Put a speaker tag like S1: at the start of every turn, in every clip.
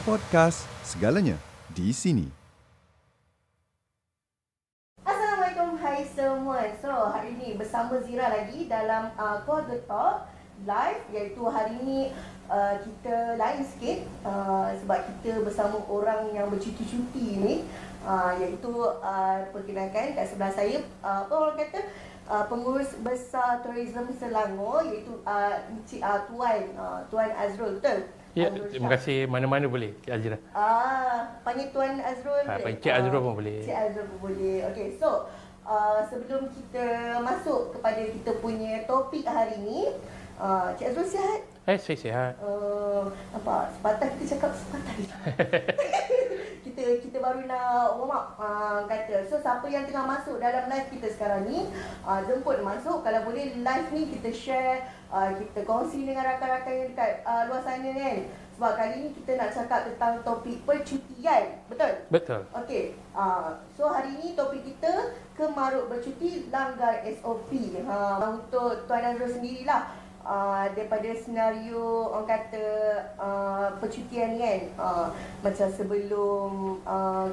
S1: Podcast, segalanya di sini.
S2: Assalamualaikum hai semua. So, hari ini bersama Zira lagi dalam uh, Keluarga Talk live iaitu hari ini uh, kita lain sikit uh, sebab kita bersama orang yang bercuti-cuti ni uh, iaitu uh, perkenalkan kat sebelah saya uh, apa orang kata uh, pengurus besar tourism Selangor iaitu uh, Encik uh, Tuan uh, Tuan Azrul betul?
S3: Ya,
S2: Azrul
S3: terima kasih. Mana-mana boleh, Cik Azra.
S2: Ah, panggil Tuan Azrul
S3: Ah,
S2: boleh?
S3: panggil Cik Azrul
S2: Ah,
S3: pun boleh.
S2: Cik Azrul pun boleh. Okey, so uh, sebelum kita masuk kepada kita punya topik hari ni, uh, Cik Azrul sihat?
S3: Eh, saya sihat.
S2: Uh, nampak sepatah kita cakap sepatah kita baru nak warm up uh, kata. So siapa yang tengah masuk dalam live kita sekarang ni uh, jemput masuk. Kalau boleh live ni kita share uh, kita kongsi dengan rakan-rakan yang dekat uh, luar sana kan. Sebab kali ni kita nak cakap tentang topik percutian. Betul?
S3: Betul.
S2: Okey, uh, so hari ni topik kita kemaruk bercuti langgar SOP. Ha, untuk Tuan Azrul sendirilah uh, daripada senario orang kata uh, percutian kan. Uh, macam sebelum uh,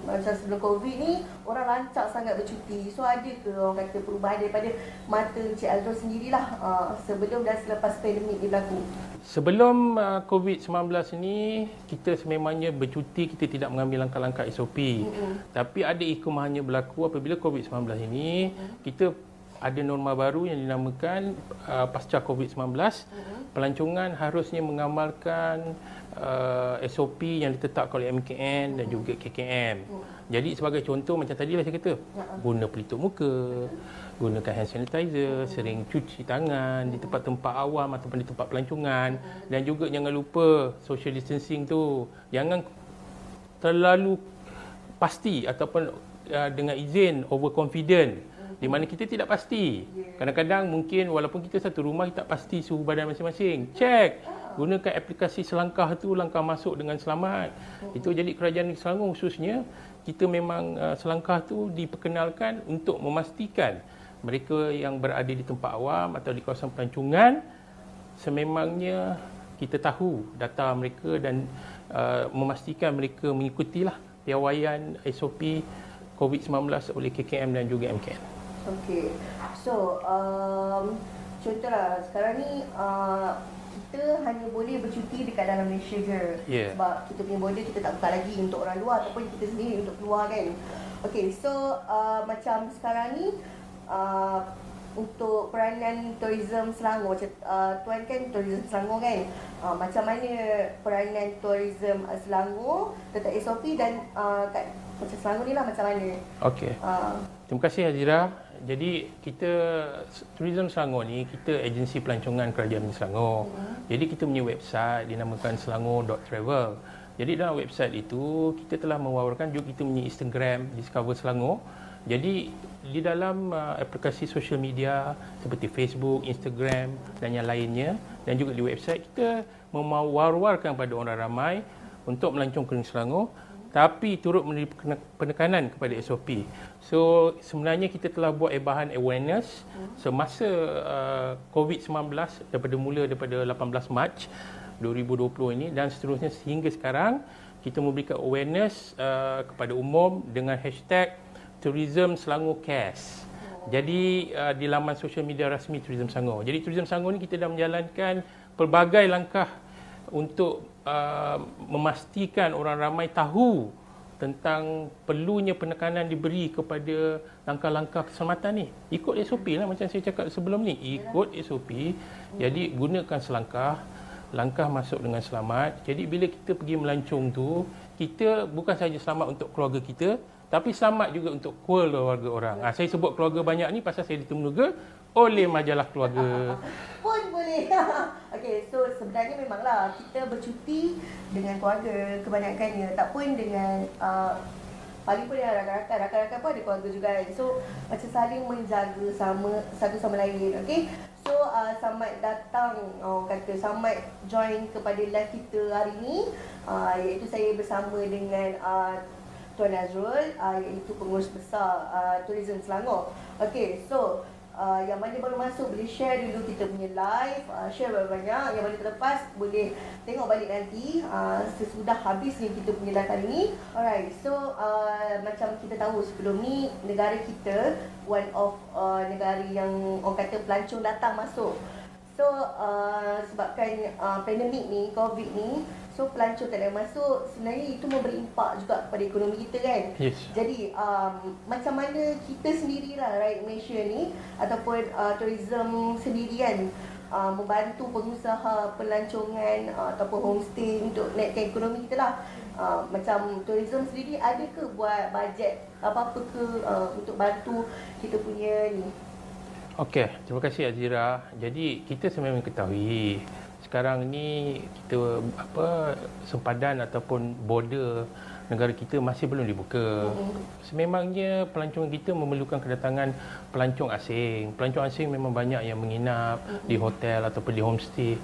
S2: macam sebelum Covid ni orang rancak sangat bercuti. So ada ke orang kata perubahan daripada mata Encik Azrul sendirilah uh, sebelum dan selepas pandemik ni berlaku.
S3: Sebelum uh, COVID-19 ni, kita sememangnya bercuti, kita tidak mengambil langkah-langkah SOP.
S2: Mm-mm.
S3: Tapi ada hikmahnya berlaku apabila COVID-19 ini, kita ada norma baru yang dinamakan uh, pasca COVID-19. Pelancongan harusnya mengamalkan uh, SOP yang ditetapkan oleh MKN dan juga KKM. Jadi sebagai contoh macam tadi lah saya kata, guna pelitup muka, gunakan hand sanitizer, sering cuci tangan di tempat-tempat awam ataupun di tempat pelancongan. Dan juga jangan lupa social distancing tu. Jangan terlalu pasti ataupun uh, dengan izin overconfident di mana kita tidak pasti. Kadang-kadang mungkin walaupun kita satu rumah kita tak pasti suhu badan masing-masing. Cek. Gunakan aplikasi selangkah tu langkah masuk dengan selamat. Itu jadi kerajaan Selangor khususnya kita memang uh, selangkah tu diperkenalkan untuk memastikan mereka yang berada di tempat awam atau di kawasan pelancongan sememangnya kita tahu data mereka dan uh, memastikan mereka mengikutilah piawaian SOP COVID-19 oleh KKM dan juga MKN.
S2: Okey. So, um, contohlah sekarang ni uh, kita hanya boleh bercuti dekat dalam Malaysia je.
S3: Ya.
S2: Sebab kita punya border kita tak buka lagi untuk orang luar ataupun kita sendiri untuk keluar kan. Okey, so uh, macam sekarang ni uh, untuk peranan tourism Selangor, macam uh, tuan kan tourism Selangor kan. Uh, macam mana peranan tourism uh, Selangor tentang SOP dan uh, kat macam Selangor ni lah macam mana?
S3: Okey.
S2: Uh,
S3: Terima kasih Hazira. Jadi kita Tourism Selangor ni kita agensi pelancongan kerajaan Selangor. Jadi kita punya website dinamakan selangor.travel. Jadi dalam website itu kita telah mewawarkan juga kita punya Instagram Discover Selangor. Jadi di dalam uh, aplikasi social media seperti Facebook, Instagram dan yang lainnya dan juga di website kita memawar-warkan pada orang ramai untuk melancong ke Selangor tapi turut memberi penek- penekanan kepada SOP. So sebenarnya kita telah buat bahan awareness semasa uh, COVID-19 daripada mula daripada 18 Mac 2020 ini dan seterusnya sehingga sekarang kita memberikan awareness uh, kepada umum dengan hashtag Tourism Selangor Cares. Jadi uh, di laman sosial media rasmi Tourism Selangor. Jadi Tourism Selangor ni kita dah menjalankan pelbagai langkah untuk uh, memastikan orang ramai tahu tentang perlunya penekanan diberi kepada langkah-langkah keselamatan ni. Ikut SOP lah macam saya cakap sebelum ni. Ikut SOP. Jadi gunakan selangkah, langkah masuk dengan selamat. Jadi bila kita pergi melancong tu, kita bukan sahaja selamat untuk keluarga kita, tapi selamat juga untuk keluarga orang. Ha, saya sebut keluarga banyak ni pasal saya ditemukan oleh majalah keluarga.
S2: pun boleh. Okey, so sebenarnya memanglah kita bercuti dengan keluarga kebanyakannya tak pun dengan uh, paling pun dengan rakan-rakan. Rakan-rakan pun ada keluarga juga kan. So macam saling menjaga sama satu sama lain. Okey. So uh, selamat datang orang kata selamat join kepada live kita hari ni uh, iaitu saya bersama dengan uh, Tuan Azrul uh, iaitu pengurus besar uh, Tourism Selangor. Okey, so Uh, yang mana baru masuk boleh share dulu kita punya live, uh, share banyak-banyak. Yang mana terlepas boleh tengok balik nanti uh, sesudah habis ni kita punya live hari ni. Alright, so uh, macam kita tahu sebelum ni negara kita one of uh, negara yang orang kata pelancong datang masuk. So uh, sebabkan uh, pandemik ni, COVID ni, so pelancong tak ada masuk, sebenarnya itu memberi impak juga kepada ekonomi kita kan.
S3: Yes.
S2: Jadi um, macam mana kita sendirilah right Malaysia ni ataupun uh, tourism sendiri kan uh, membantu pengusaha pelancongan uh, ataupun homestay untuk naikkan ekonomi kita lah. Uh, macam tourism sendiri ada ke buat bajet apa-apa ke uh, untuk bantu kita punya ni?
S3: Okey, terima kasih Azira. Jadi kita sebenarnya ketahui sekarang ni kita apa sempadan ataupun border negara kita masih belum dibuka. Sememangnya pelancong kita memerlukan kedatangan pelancong asing. Pelancong asing memang banyak yang menginap di hotel ataupun di homestay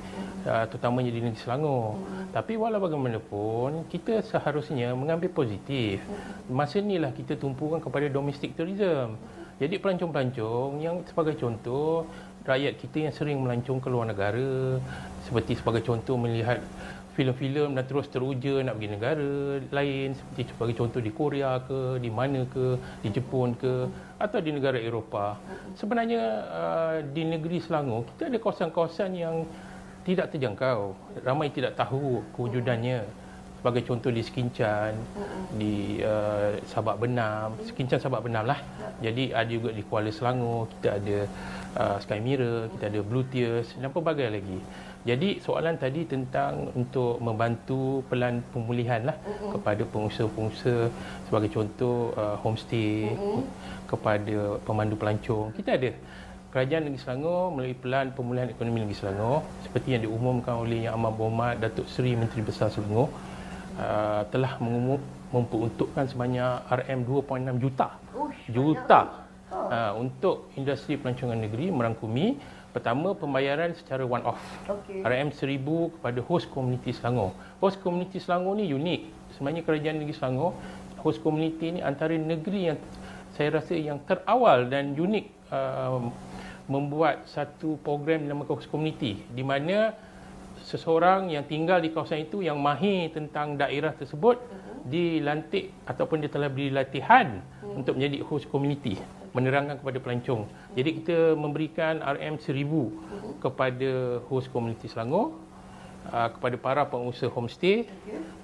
S3: uh, terutamanya di negeri Selangor. Tapi walau bagaimanapun kita seharusnya mengambil positif. Masa inilah kita tumpukan kepada domestic tourism. Jadi pelancong-pelancong yang sebagai contoh rakyat kita yang sering melancong ke luar negara seperti sebagai contoh melihat filem-filem dan terus teruja nak pergi negara lain seperti sebagai contoh di Korea ke di mana ke di Jepun ke atau di negara Eropah. Sebenarnya uh, di negeri Selangor kita ada kawasan-kawasan yang tidak terjangkau. Ramai tidak tahu kewujudannya sebagai contoh di Sekincan, di uh, Sabak Benam, Sekincan Sabak Benam lah. Jadi ada juga di Kuala Selangor, kita ada uh, Sky Mirror, kita ada Blue Tears dan pelbagai lagi. Jadi soalan tadi tentang untuk membantu pelan pemulihan lah kepada pengusaha-pengusaha sebagai contoh uh, homestay, kepada pemandu pelancong. Kita ada Kerajaan Negeri Selangor melalui pelan pemulihan ekonomi Negeri Selangor. Seperti yang diumumkan oleh Yang Amat Berhormat Datuk Seri Menteri Besar Selangor uh, telah mengumum, memperuntukkan sebanyak RM 2.6 juta
S2: Ush,
S3: juta uh, untuk industri pelancongan negeri merangkumi pertama pembayaran secara one off
S2: Okey.
S3: RM 1000 kepada host community Selangor. Host community Selangor ni unik. Sebenarnya kerajaan negeri Selangor host community ni antara negeri yang saya rasa yang terawal dan unik uh, membuat satu program dinamakan host community di mana seseorang yang tinggal di kawasan itu yang mahir tentang daerah tersebut dilantik ataupun dia telah beri latihan untuk menjadi host community menerangkan kepada pelancong. Jadi kita memberikan RM1000 kepada host community Selangor uh, kepada para pengusaha homestay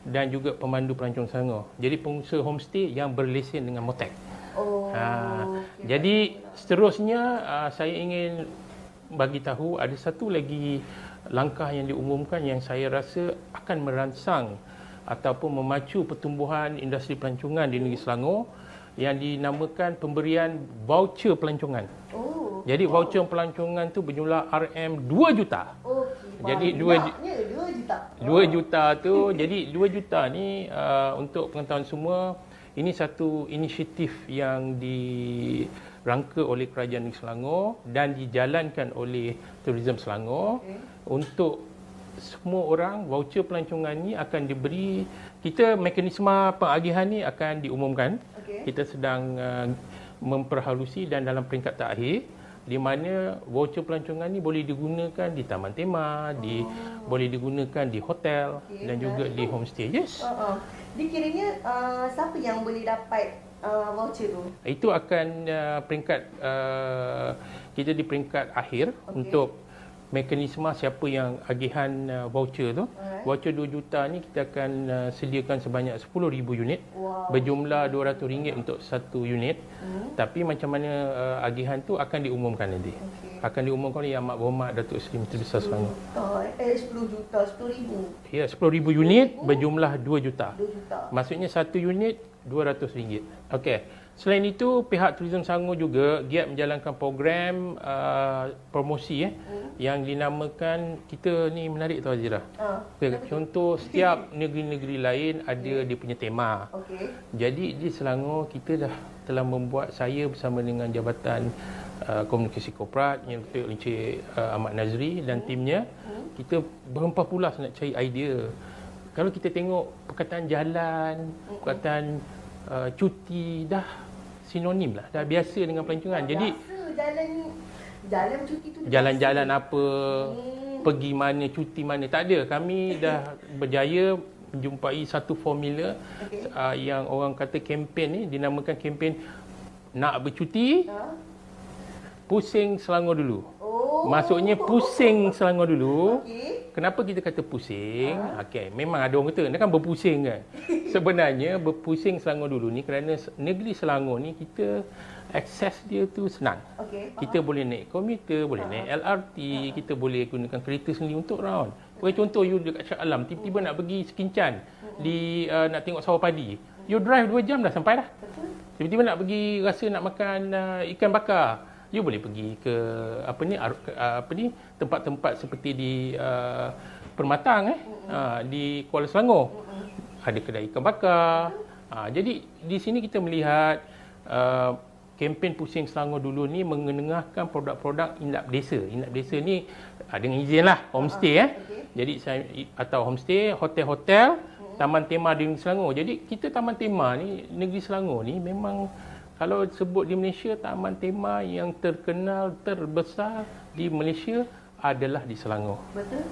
S3: dan juga pemandu pelancong Selangor. Jadi pengusaha homestay yang berlesen dengan Motek.
S2: Oh.
S3: Ha, jadi seterusnya uh, saya ingin bagi tahu ada satu lagi langkah yang diumumkan yang saya rasa akan merangsang ataupun memacu pertumbuhan industri pelancongan di negeri Selangor yang dinamakan pemberian voucher pelancongan.
S2: Oh.
S3: Jadi voucher pelancongan tu berjumlah RM 2 juta.
S2: Okey.
S3: Jadi dua ju-
S2: Banyaknya 2 juta.
S3: 2 juta tu jadi 2 juta ni uh, untuk pengetahuan semua ini satu inisiatif yang dirangka oleh Kerajaan Negeri Selangor dan dijalankan oleh Tourism Selangor
S2: Okey.
S3: Untuk semua orang voucher pelancongan ni akan diberi kita mekanisme pengagihan ni akan diumumkan
S2: Okey.
S3: kita sedang uh, memperhalusi dan dalam peringkat terakhir di mana voucher pelancongan ni boleh digunakan di taman tema, di boleh digunakan di hotel
S2: Okey,
S3: dan juga di homestay. Yes.
S2: Uh-uh. Dia kiranya uh, siapa yang boleh dapat uh, voucher tu?
S3: Itu akan uh, peringkat uh, kita di peringkat akhir
S2: Okey.
S3: untuk mekanisme siapa yang agihan uh, voucher tu.
S2: Alright.
S3: Voucher 2 juta ni kita akan uh, sediakan sebanyak 10,000 unit.
S2: Wow.
S3: Berjumlah RM200 untuk satu unit.
S2: Hmm.
S3: Tapi macam mana uh, agihan tu akan diumumkan nanti.
S2: Okey.
S3: Akan diumumkan oleh Yang Amat Berhormat Datuk Seri Menteri Besar Selangor.
S2: Eh 10 juta, 10 ribu.
S3: Ya, 10,000 unit berjumlah 2 juta.
S2: 2 juta.
S3: Maksudnya satu unit RM200. Okey. Selain itu, pihak Tourism Selangor juga giat menjalankan program uh, promosi eh yang dinamakan kita ni menarik tu Azira.
S2: Ah.
S3: Okay, contoh setiap negeri-negeri lain ada dia punya tema.
S2: Okey.
S3: Jadi di Selangor kita dah telah membuat saya bersama dengan Jabatan uh, Komunikasi Korporat yang ketua oleh Encik uh, Ahmad Nazri dan timnya kita berempah pulas nak cari idea. Kalau kita tengok perkataan jalan, perkataan uh, cuti dah sinonim lah, dah biasa dengan pelancongan. Jadi
S2: jalan jalan cuti tu
S3: jalan-jalan apa,
S2: Hmm.
S3: pergi mana, cuti mana. Tak ada. Kami dah berjaya menjumpai satu formula
S2: Okey.
S3: uh, yang orang kata kempen ni dinamakan kempen nak bercuti,
S2: Ha?
S3: pusing Selangor dulu.
S2: Oh.
S3: Maksudnya pusing Selangor dulu.
S2: Okey.
S3: Kenapa kita kata pusing? Okey, memang ada orang kata, dia kan berpusing kan. Sebenarnya berpusing Selangor dulu ni kerana negeri Selangor ni kita akses dia tu senang.
S2: Okey.
S3: Kita boleh naik komuter, boleh naik LRT, kita boleh gunakan kereta sendiri untuk round. Sebagai contoh, you dekat Shah Alam, tiba-tiba nak pergi Sekincan, di uh, nak tengok sawah padi. You drive 2 jam dah sampai dah.
S2: Betul.
S3: Tiba-tiba nak pergi rasa nak makan uh, ikan bakar. You boleh pergi ke apa ni uh, apa ni tempat-tempat seperti di uh, Permatang eh uh, di Kuala Selangor. Ada kedai ikan bakar. Uh, jadi di sini kita melihat uh, kempen pusing Selangor dulu ni mengenengahkan produk-produk inap desa. Inap desa ni uh, dengan izin lah homestay eh.
S2: okey.
S3: Jadi saya atau homestay, hotel-hotel, taman tema di Selangor. Jadi kita taman tema ni negeri Selangor ni memang kalau sebut di Malaysia taman tema yang terkenal terbesar di Malaysia adalah di Selangor.
S2: Betul?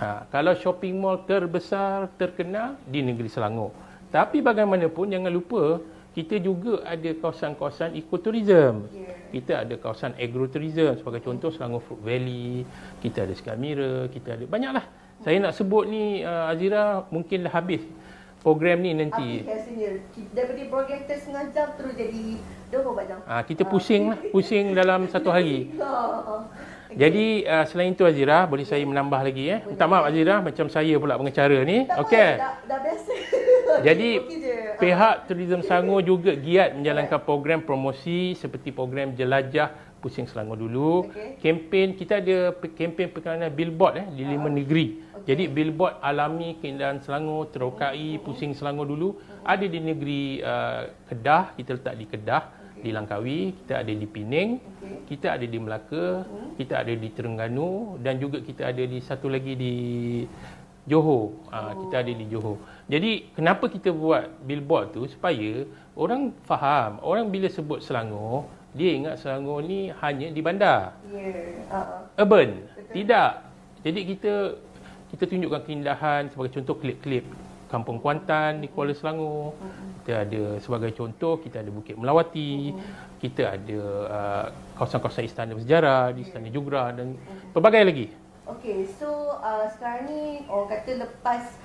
S3: Ha, kalau shopping mall terbesar terkenal di negeri Selangor. Tapi bagaimanapun jangan lupa kita juga ada kawasan-kawasan ekoturism.
S2: Ya.
S3: Kita ada kawasan agrotourism sebagai contoh Selangor Fruit Valley, kita ada Skamira, kita ada banyaklah. Saya nak sebut ni uh, Azira mungkin dah habis program ni nanti.
S2: Aplikasinya daripada program kita setengah jam terus jadi 24 jam.
S3: Ah, kita pusing lah, pusing dalam satu hari.
S2: Ha.
S3: Jadi uh, selain itu Azira, boleh saya menambah lagi eh. Minta maaf Azira, macam saya pula pengacara ni. Okey.
S2: dah, dah biasa.
S3: Jadi pihak Tourism Selangor juga giat menjalankan program promosi seperti program jelajah pusing Selangor dulu.
S2: Okey.
S3: Kempen kita ada pe- kempen perkenalan billboard eh di lima negeri.
S2: Okey.
S3: Jadi billboard alami keindahan Selangor, terokai pusing Selangor dulu ada di negeri uh, Kedah, kita letak di Kedah, di Langkawi, kita ada di Pening,
S2: Okey.
S3: kita ada di Melaka, kita ada di Terengganu dan juga kita ada di satu lagi di Johor. Ha, kita ada di Johor. Jadi kenapa kita buat billboard tu supaya orang faham, orang bila sebut Selangor, dia ingat Selangor ni hanya di bandar,
S2: Ya. Ha.
S3: urban. Tidak. Jadi kita kita tunjukkan keindahan sebagai contoh klip-klip Kampung Kuantan di Kuala Selangor. Kita ada sebagai contoh kita ada Bukit Melawati, kita ada uh, kawasan-kawasan istana bersejarah di Istana Jugra dan pelbagai lagi.
S2: Okey, so uh, sekarang ni orang kata lepas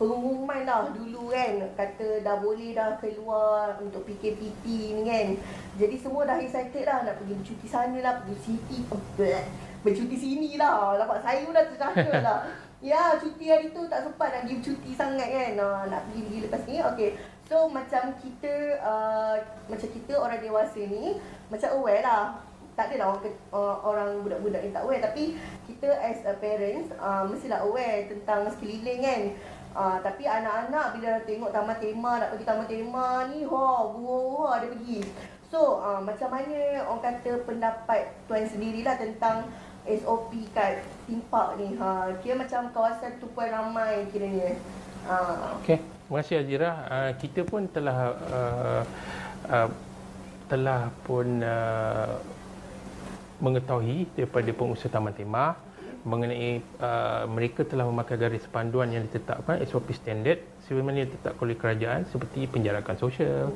S2: pengumuman lah dulu kan kata dah boleh dah keluar untuk PKPT ni kan. Jadi semua dah excited lah nak pergi bercuti sana lah, pergi city, bleh, bercuti sini lah. Nampak saya pun dah tercakap lah. Ya, cuti hari tu tak sempat nak pergi bercuti sangat kan. Uh, nak pergi-pergi lepas ni. Okey. So macam kita uh, macam kita orang dewasa ni macam aware lah tak adalah orang, uh, orang budak-budak ni tak aware tapi kita as a parents uh, mestilah aware tentang sekeliling kan uh, tapi anak-anak bila dah tengok taman tema nak pergi taman tema ni ha gua ada pergi. So uh, macam mana orang kata pendapat tuan sendirilah tentang SOP kat theme park ni? Ha kira macam kawasan tupuan ramai kiranya. Uh,
S3: Okey, terima kasih Azira. Uh, kita pun telah uh, uh, telah pun uh, mengetahui daripada pengusaha Taman Tema mengenai uh, mereka telah memakai garis panduan yang ditetapkan SOP standard sebagaimana ditetapkan oleh kerajaan seperti penjarakan sosial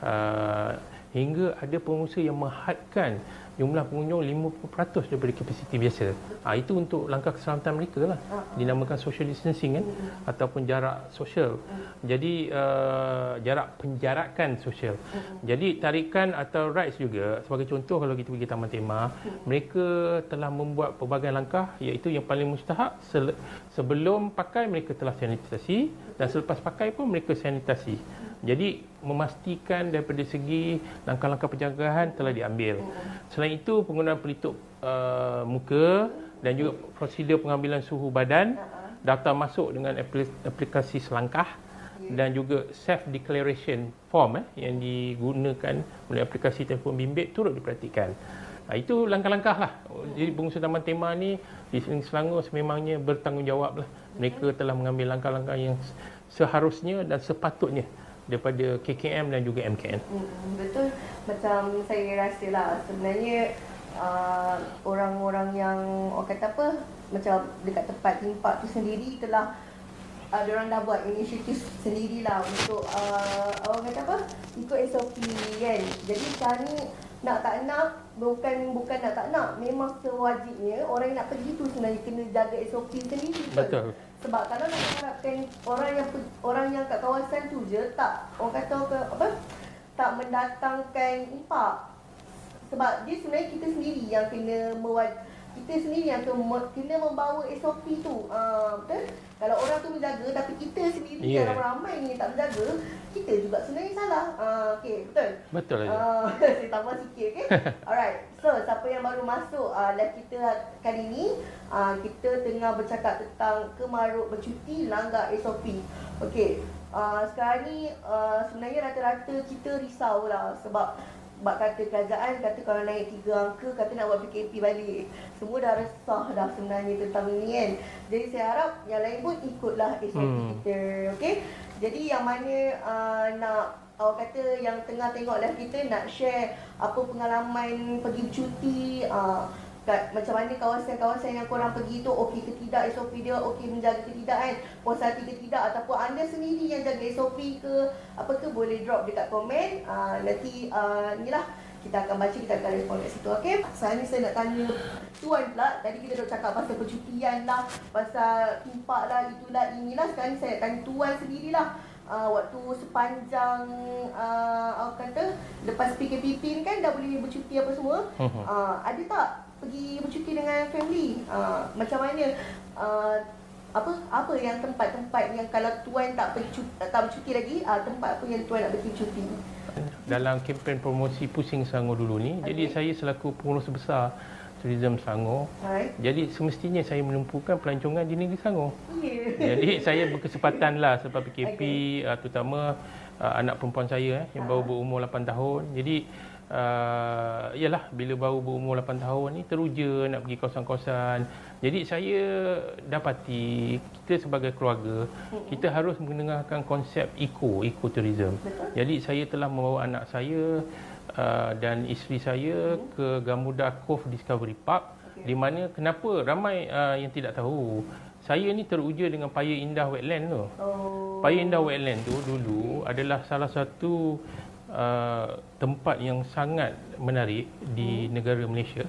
S3: uh, hingga ada pengusaha yang menghadkan jumlah pengunjung 50% daripada kapasiti biasa. Ha, itu untuk langkah keselamatan mereka lah. Dinamakan social distancing kan ataupun jarak sosial. Jadi uh, jarak penjarakan sosial. Jadi tarikan atau rides juga sebagai contoh kalau kita pergi taman tema, mereka telah membuat pelbagai langkah iaitu yang paling mustahak sebelum pakai mereka telah sanitasi dan selepas pakai pun mereka sanitasi. Jadi memastikan daripada segi langkah-langkah pencegahan telah diambil. Selain itu penggunaan pelitup uh, muka dan juga prosedur pengambilan suhu badan, data masuk dengan apli- aplikasi selangkah dan juga self declaration form eh, yang digunakan oleh aplikasi telefon bimbit turut diperhatikan. Ha, itu langkah-langkah lah. Jadi pengusaha taman tema ni di Selangor sememangnya bertanggungjawab lah. Mereka telah mengambil langkah-langkah yang seharusnya dan sepatutnya daripada KKM dan juga MKN.
S2: Hmm, betul macam saya rasa lah sebenarnya uh, orang-orang yang orang kata apa macam dekat tempat theme park tu sendiri telah uh, orang dah buat inisiatif sendirilah untuk uh, orang kata apa ikut SOP kan. Jadi sekarang ni nak tak nak bukan bukan nak tak nak memang sewajibnya orang yang nak pergi tu sebenarnya kena jaga SOP sendiri
S3: Betul.
S2: Sebab kalau nak harapkan orang yang orang yang kat kawasan tu je tak orang kata ke apa tak mendatangkan impak sebab dia sebenarnya kita sendiri yang kena mewaj kita sendiri yang kena, kena membawa SOP tu uh, betul kalau orang tu menjaga tapi kita sendiri
S3: Yeah.
S2: yang ramai ni tak menjaga kita juga sebenarnya salah uh, okey betul
S3: Betul aja.
S2: Ah, saya tambah sikit okay. Alright. So siapa yang baru masuk uh, live kita kali ni uh, kita tengah bercakap tentang kemaruk bercuti langgar SOP. Okey. Uh, sekarang ni uh, sebenarnya rata-rata kita risau lah sebab sebab kata kerajaan kata kalau naik tiga angka kata nak buat PKP balik. Semua dah resah dah sebenarnya tentang ini kan. Jadi saya harap yang lain pun ikutlah SOP
S3: Hmm.
S2: kita. Okey. Jadi yang mana uh, nak Awak kata yang tengah tengok live kita nak share apa pengalaman pergi bercuti uh, kat, macam mana kawasan-kawasan yang korang pergi tu okey ke tidak SOP dia okey menjaga ke tidak kan? Puas hati ke tidak ataupun anda sendiri yang jaga SOP ke apa ke boleh drop dekat komen. Uh, nanti uh, ni lah kita akan baca, kita akan respon kat situ, okey? Sekarang ni saya nak tanya Tuan pula, tadi kita dah cakap pasal percutian lah, pasal timpak lah, itulah, inilah. Sekarang ni saya nak tanya Tuan sendirilah. Uh, waktu sepanjang uh, apa kata lepas PKPP ni kan dah boleh bercuti apa semua. Uh, ada tak pergi bercuti dengan family? Uh, macam mana uh, apa apa yang tempat-tempat yang kalau tuan tak pergi cuti, tak bercuti lagi, uh, tempat apa yang tuan nak pergi cuti?
S3: Dalam kempen promosi Pusing Selangor dulu ni,
S2: Okey.
S3: jadi saya selaku pengurus besar Tourism Selangor,
S2: Alright.
S3: jadi semestinya saya menumpukan pelancongan di negeri Selangor.
S2: Yeah.
S3: Jadi saya berkesempatan lah sebab PKP uh, terutama uh, anak perempuan saya eh, yang baru berumur 8 tahun. Jadi uh, yalah bila baru berumur 8 tahun ni teruja nak pergi kawasan-kawasan. Jadi saya dapati kita sebagai keluarga kita harus mendengarkan konsep eco ekoturism.
S2: Betul.
S3: Jadi saya telah membawa anak saya uh, dan isteri saya ke Gamuda Cove Discovery Park
S2: Okey.
S3: di mana kenapa ramai uh, yang tidak tahu saya ni teruja dengan Paya Indah Wetland tu.
S2: Oh.
S3: Paya Indah Wetland tu dulu adalah salah satu uh, tempat yang sangat menarik di negara Malaysia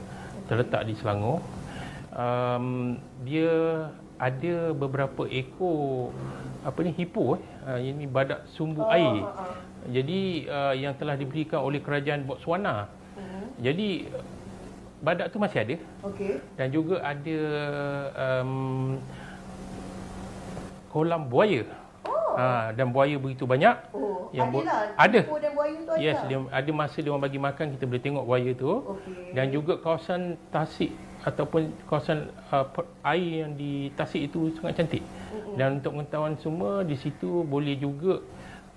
S3: terletak di Selangor. Um, dia ada beberapa ekor apa ni hipo eh uh, ini badak sumbu
S2: Oh,
S3: air.
S2: ha, ha.
S3: Jadi uh, yang telah diberikan oleh kerajaan Botswana.
S2: Mhm.
S3: Jadi badak tu masih ada
S2: Okey.
S3: dan juga ada um, kolam buaya.
S2: Oh.
S3: Ha, dan buaya begitu banyak.
S2: Oh,
S3: Yang
S2: ada
S3: bu-
S2: lah.
S3: ada.
S2: Tipu
S3: Yes, dia, ada masa dia orang bagi makan kita boleh tengok buaya tu.
S2: Okey.
S3: Dan juga kawasan tasik ataupun kawasan uh, air yang di tasik itu sangat cantik.
S2: Mm-mm.
S3: Dan untuk pengetahuan semua di situ boleh juga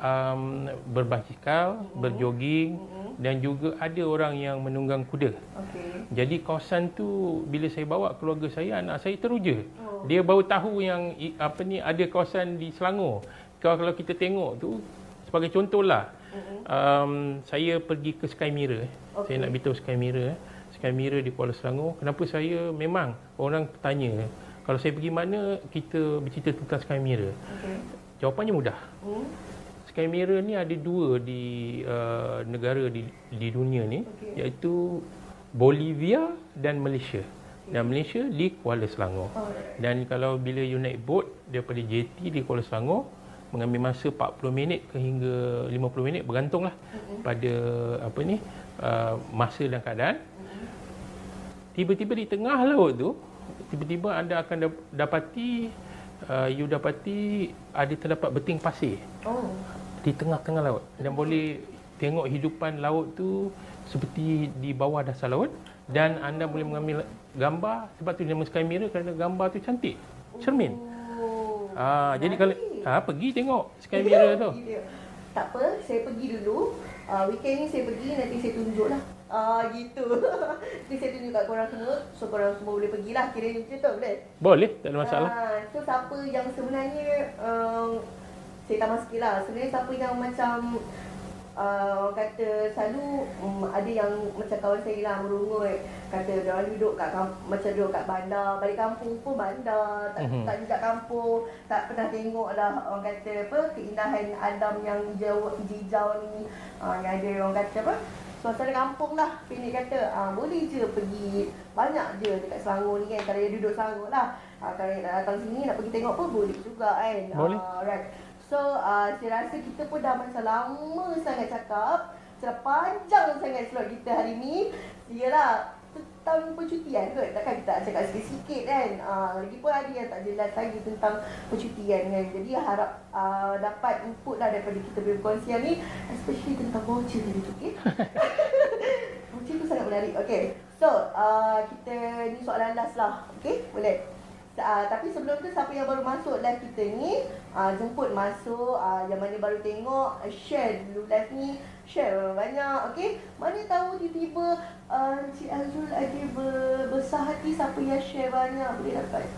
S3: um, berbasikal, berjoging dan juga ada orang yang menunggang kuda.
S2: Okey.
S3: Jadi kawasan tu bila saya bawa keluarga saya, anak saya teruja.
S2: Oh.
S3: Dia baru tahu yang apa ni ada kawasan di Selangor. Kalau kalau kita tengok tu sebagai contohlah
S2: Mm-mm.
S3: um, saya pergi ke Sky Mirror. eh.
S2: Okey.
S3: Saya nak beritahu Sky Mirror. eh. Sky Mirror di Kuala Selangor. Kenapa saya memang orang tanya kalau saya pergi mana kita bercerita tentang Sky Mirror.
S2: Okey.
S3: Jawapannya mudah.
S2: Hmm.
S3: Sky Mirror ni ada dua di uh, negara di, di dunia ni
S2: Okey.
S3: iaitu Bolivia dan Malaysia. Dan Malaysia di Kuala Selangor.
S2: Alright.
S3: Dan kalau bila you naik boat daripada JT di Kuala Selangor mengambil masa 40 minit ke hingga 50 minit bergantunglah
S2: Mm-mm.
S3: pada apa ni uh, masa dan keadaan. Tiba-tiba di tengah laut tu tiba-tiba anda akan dap- dapati uh, you dapati ada terdapat beting pasir
S2: Oh.
S3: di tengah-tengah laut dan boleh tengok hidupan laut tu seperti di bawah dasar laut dan anda boleh mengambil gambar sebab tu nama Sky Mirror kerana gambar tu cantik cermin
S2: Oh.
S3: ah jadi kalau Ah pergi tengok Sky Mirror tu.
S2: Tak apa, saya pergi dulu. Uh, weekend ni saya pergi, nanti saya tunjuk lah. Ah gitu. nanti saya tunjuk kat korang semua. So korang semua boleh pergilah. Kira macam tu boleh?
S3: boleh tak ada masalah
S2: Ah, so siapa yang sebenarnya um, saya tambah sikit lah. Sebenarnya siapa yang macam uh, orang kata selalu um, ada yang macam kawan saya lah merungut. Kata dia orang duduk kat kamp- macam duduk kat bandar balik kampung pun bandar tak
S3: Mhm.
S2: tak juga kampung tak pernah tengok lah. Orang kata apa keindahan alam yang hijau hijau ni. Uh, yang ada orang kata apa suasana kampung lah. Pendek kata uh, boleh je pergi. Banyak je dekat Selangor ni kan kalau dia duduk Selangor lah. Uh, kalau nak datang sini nak pergi tengok pun boleh juga kan.
S3: Boleh.
S2: Ah, right so uh, saya rasa kita pun dah masa lama sangat cakap sudah panjang sangat slot kita hari ni Yalah tentang percutian kot. Takkan kita nak cakap sikit-sikit kan? Uh, Lagipun ada yang tak jelas lagi tentang percutian kan? Jadi harap uh, dapat input lah daripada kita punya perkongsian ni Especially tentang voucher tadi tu okay Voucher tu sangat menarik. Okay. So uh, kita ni soalan last lah. Okay boleh Uh, tapi sebelum tu siapa yang baru masuk live kita ni uh, jemput masuk uh, yang mana baru tengok share dulu live ni. Share banyak okey? Mana tahu tiba-tiba uh, Cik Azrul ada ber, besar hati siapa yang share banyak boleh dapat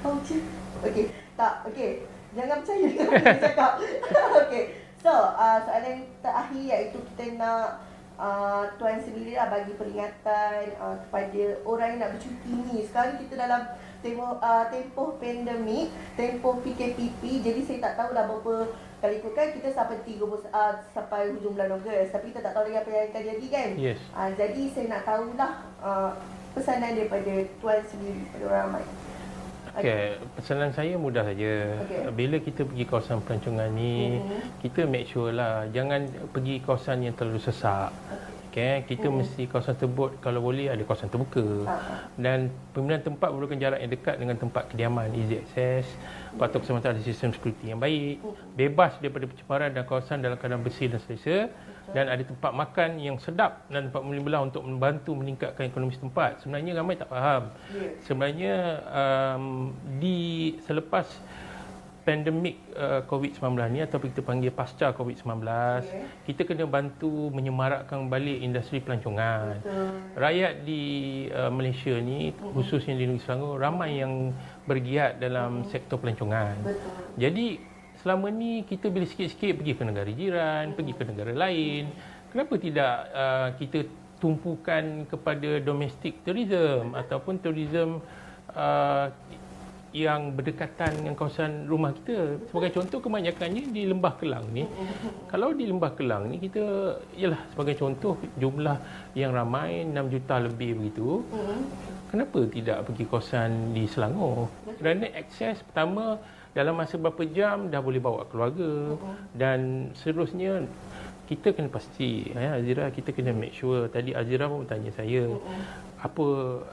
S2: voucher? Okey tak okey. Jangan percaya dengan cakap. Okey so uh, soalan terakhir iaitu kita nak uh, tuan sendiri lah bagi peringatan uh, kepada orang yang nak bercuti ni. Sekarang kita dalam tempoh, uh, tempoh pandemik, tempoh PKPP. Jadi saya tak tahulah berapa kalau ikutkan kita sampai 30 uh, sampai hujung bulan Ogos. Tapi kita tak tahu lagi apa yang akan jadi kan.
S3: Yes.
S2: Uh, jadi saya nak tahulah uh, pesanan daripada tuan sendiri pada orang ramai.
S3: Okay, pesanan saya mudah saja.
S2: Okey.
S3: Bila kita pergi kawasan pelancongan ni,
S2: Mhm.
S3: kita make sure lah jangan pergi kawasan yang terlalu sesak. Okay, kita
S2: Mhm.
S3: mesti kawasan tersebut kalau boleh ada kawasan terbuka.
S2: Ah,
S3: Dan pemilihan tempat memerlukan jarak yang dekat dengan tempat kediaman, easy access. Patut keselamatan ada sistem security yang baik. Bebas daripada pencemaran dan kawasan dalam keadaan bersih dan selesa. Dan ada tempat makan yang sedap dan tempat membeli belah untuk membantu meningkatkan ekonomi setempat. Sebenarnya ramai tak faham.
S2: Ya.
S3: Sebenarnya um, di selepas pandemik uh, COVID-19 ni atau kita panggil pasca COVID-19,
S2: Ya.
S3: kita kena bantu menyemarakkan balik industri pelancongan.
S2: Betul.
S3: Rakyat di uh, Malaysia ni khususnya di Negeri Selangor ramai yang bergiat dalam sektor pelancongan.
S2: Betul.
S3: Jadi selama ni kita bila sikit-sikit pergi ke negara jiran, pergi ke negara lain, kenapa tidak uh, kita tumpukan kepada domestic tourism ataupun tourism uh, yang berdekatan dengan kawasan rumah kita. Sebagai contoh kebanyakannya di Lembah Kelang ni. Kalau di Lembah Kelang ni kita ialah sebagai contoh jumlah yang ramai 6 juta lebih begitu.
S2: Mhm.
S3: Kenapa tidak pergi kawasan di Selangor? Kerana akses pertama dalam masa berapa jam dah boleh bawa keluarga dan seterusnya kita kena pasti ya Azira kita kena make sure tadi Azira pun bertanya saya apa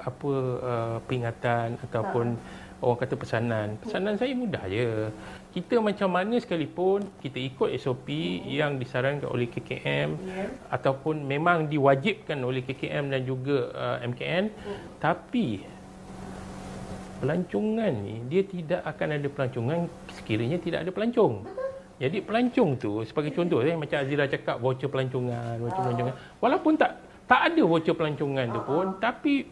S3: apa uh, peringatan ataupun orang kata pesanan pesanan saya mudah je kita macam mana sekalipun kita ikut SOP yang disarankan oleh KKM
S2: Ya.
S3: ataupun memang diwajibkan oleh KKM dan juga uh, MKN tapi pelancongan ni dia tidak akan ada pelancongan sekiranya tidak ada pelancong. Jadi pelancong tu sebagai contoh eh macam Azira cakap voucher pelancongan, voucher pelancongan. Walaupun tak tak ada voucher pelancongan tu pun tapi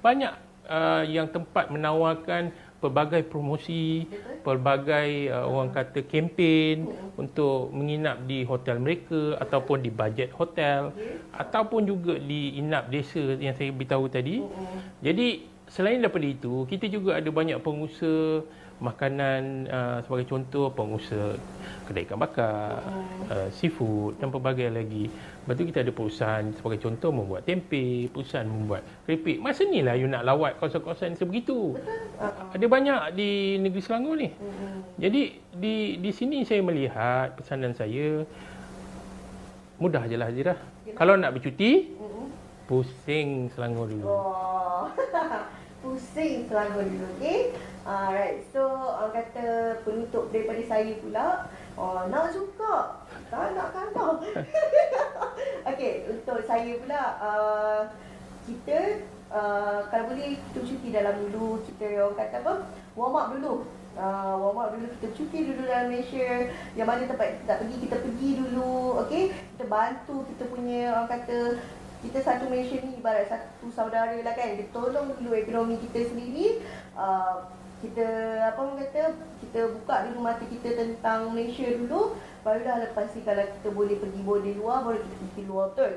S3: banyak uh, yang tempat menawarkan pelbagai promosi, pelbagai uh, orang kata kempen untuk menginap di hotel mereka ataupun di budget hotel ataupun juga di inap desa yang saya beritahu tadi. Jadi selain daripada itu, kita juga ada banyak pengusaha makanan uh, sebagai contoh pengusaha kedai ikan bakar, uh, seafood dan pelbagai lagi. Lepas tu kita ada perusahaan sebagai contoh membuat tempe, perusahaan membuat keripik. Masa ni lah you nak lawat kawasan-kawasan sebegitu. Ada banyak di negeri Selangor ni. Jadi di di sini saya melihat pesanan saya mudah je lah Hazirah. Kalau nak bercuti,
S2: Mhm.
S3: pusing Selangor dulu.
S2: Oh. Pusing Selangor dulu, okey? Alright, so orang kata penutup daripada saya pula. Oh, nak juga. Tak nak kalah. okey, untuk saya pula, uh, kita uh, kalau boleh kita cuti dalam dulu, kita orang kata apa? Warm up dulu. Uh, warm up dulu, kita cuti dulu dalam Malaysia Yang mana tempat kita tak pergi, kita pergi dulu Okay, kita bantu kita punya orang kata kita satu Malaysia ni ibarat satu saudara lah kan. Kita tolong dulu ekonomi kita sendiri. Uh, kita apa orang kata kita buka dulu mata kita tentang Malaysia dulu. Barulah lepas ni kalau kita boleh pergi body luar baru kita pergi luar. Betul?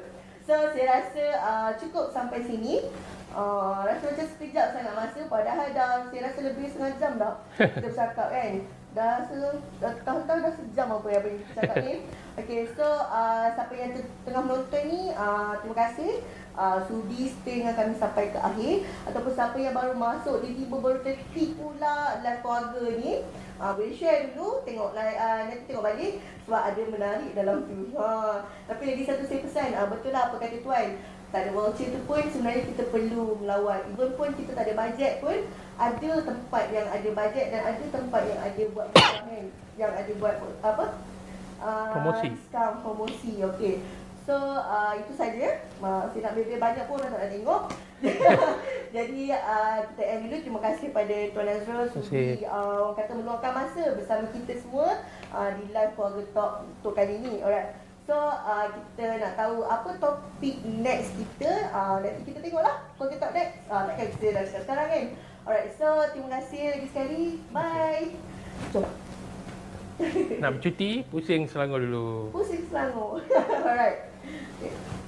S2: So saya rasa uh, cukup sampai sini. Uh, rasa macam sekejap sangat masa. Padahal dah saya rasa lebih setengah jam dah. Kita bercakap kan dah rasa dah tahu-tahu dah sejam apa yang kita cakap ni. Okay, so uh, siapa yang tengah menonton ni uh, terima kasih. Uh, sudi stay dengan kami sampai ke akhir. Ataupun siapa yang baru masuk tiba-tiba baru terklik pula live keluarga ni. Uh, boleh share dulu tengok uh, nanti tengok balik sebab ada menarik dalam tu. Ha. tapi lagi satu saya pesan uh, betul lah apa kata tuan tak ada voucher tu pun sebenarnya kita perlu melawat even pun kita tak ada bajet pun ada tempat yang ada bajet dan ada tempat yang ada buat kan yang ada buat apa uh,
S3: promosi
S2: sekarang promosi okey So uh, itu saja. Uh, saya nak bebel banyak pun orang tak nak tengok. Jadi uh, kita end dulu. Terima kasih kepada Tuan Azrul sudi uh, orang kata meluangkan masa bersama kita semua uh, di live Keluarga Talk untuk kali ini. Alright. So uh, kita nak tahu apa topik next kita. Uh, nanti kita tengoklah Keluarga Talk next. Uh, takkan kita dah cakap sekarang kan. Alright. So terima kasih lagi sekali. Bye. Jom.
S3: Nak bercuti, pusing Selangor dulu.
S2: Pusing Selangor. Alright. Okay.